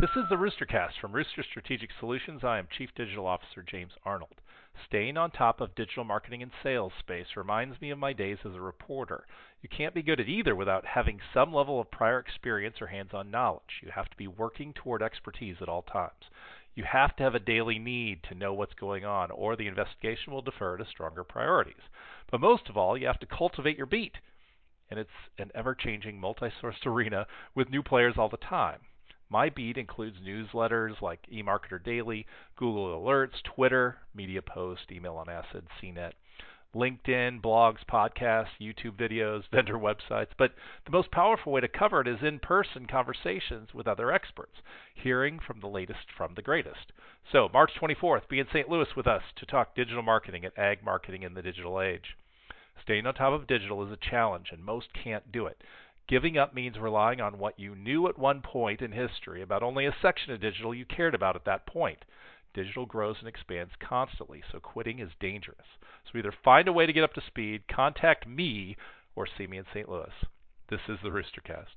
This is the Roostercast from Rooster Strategic Solutions. I am Chief Digital Officer James Arnold. Staying on top of digital marketing and sales space reminds me of my days as a reporter. You can't be good at either without having some level of prior experience or hands on knowledge. You have to be working toward expertise at all times. You have to have a daily need to know what's going on, or the investigation will defer to stronger priorities. But most of all, you have to cultivate your beat. And it's an ever changing, multi sourced arena with new players all the time. My beat includes newsletters like eMarketer Daily, Google Alerts, Twitter, Media Post, Email on Acid, CNET, LinkedIn, blogs, podcasts, YouTube videos, vendor websites. But the most powerful way to cover it is in person conversations with other experts, hearing from the latest from the greatest. So, March 24th, be in St. Louis with us to talk digital marketing at Ag Marketing in the Digital Age. Staying on top of digital is a challenge, and most can't do it. Giving up means relying on what you knew at one point in history about only a section of digital you cared about at that point. Digital grows and expands constantly, so quitting is dangerous. So either find a way to get up to speed, contact me, or see me in St. Louis. This is the Roostercast.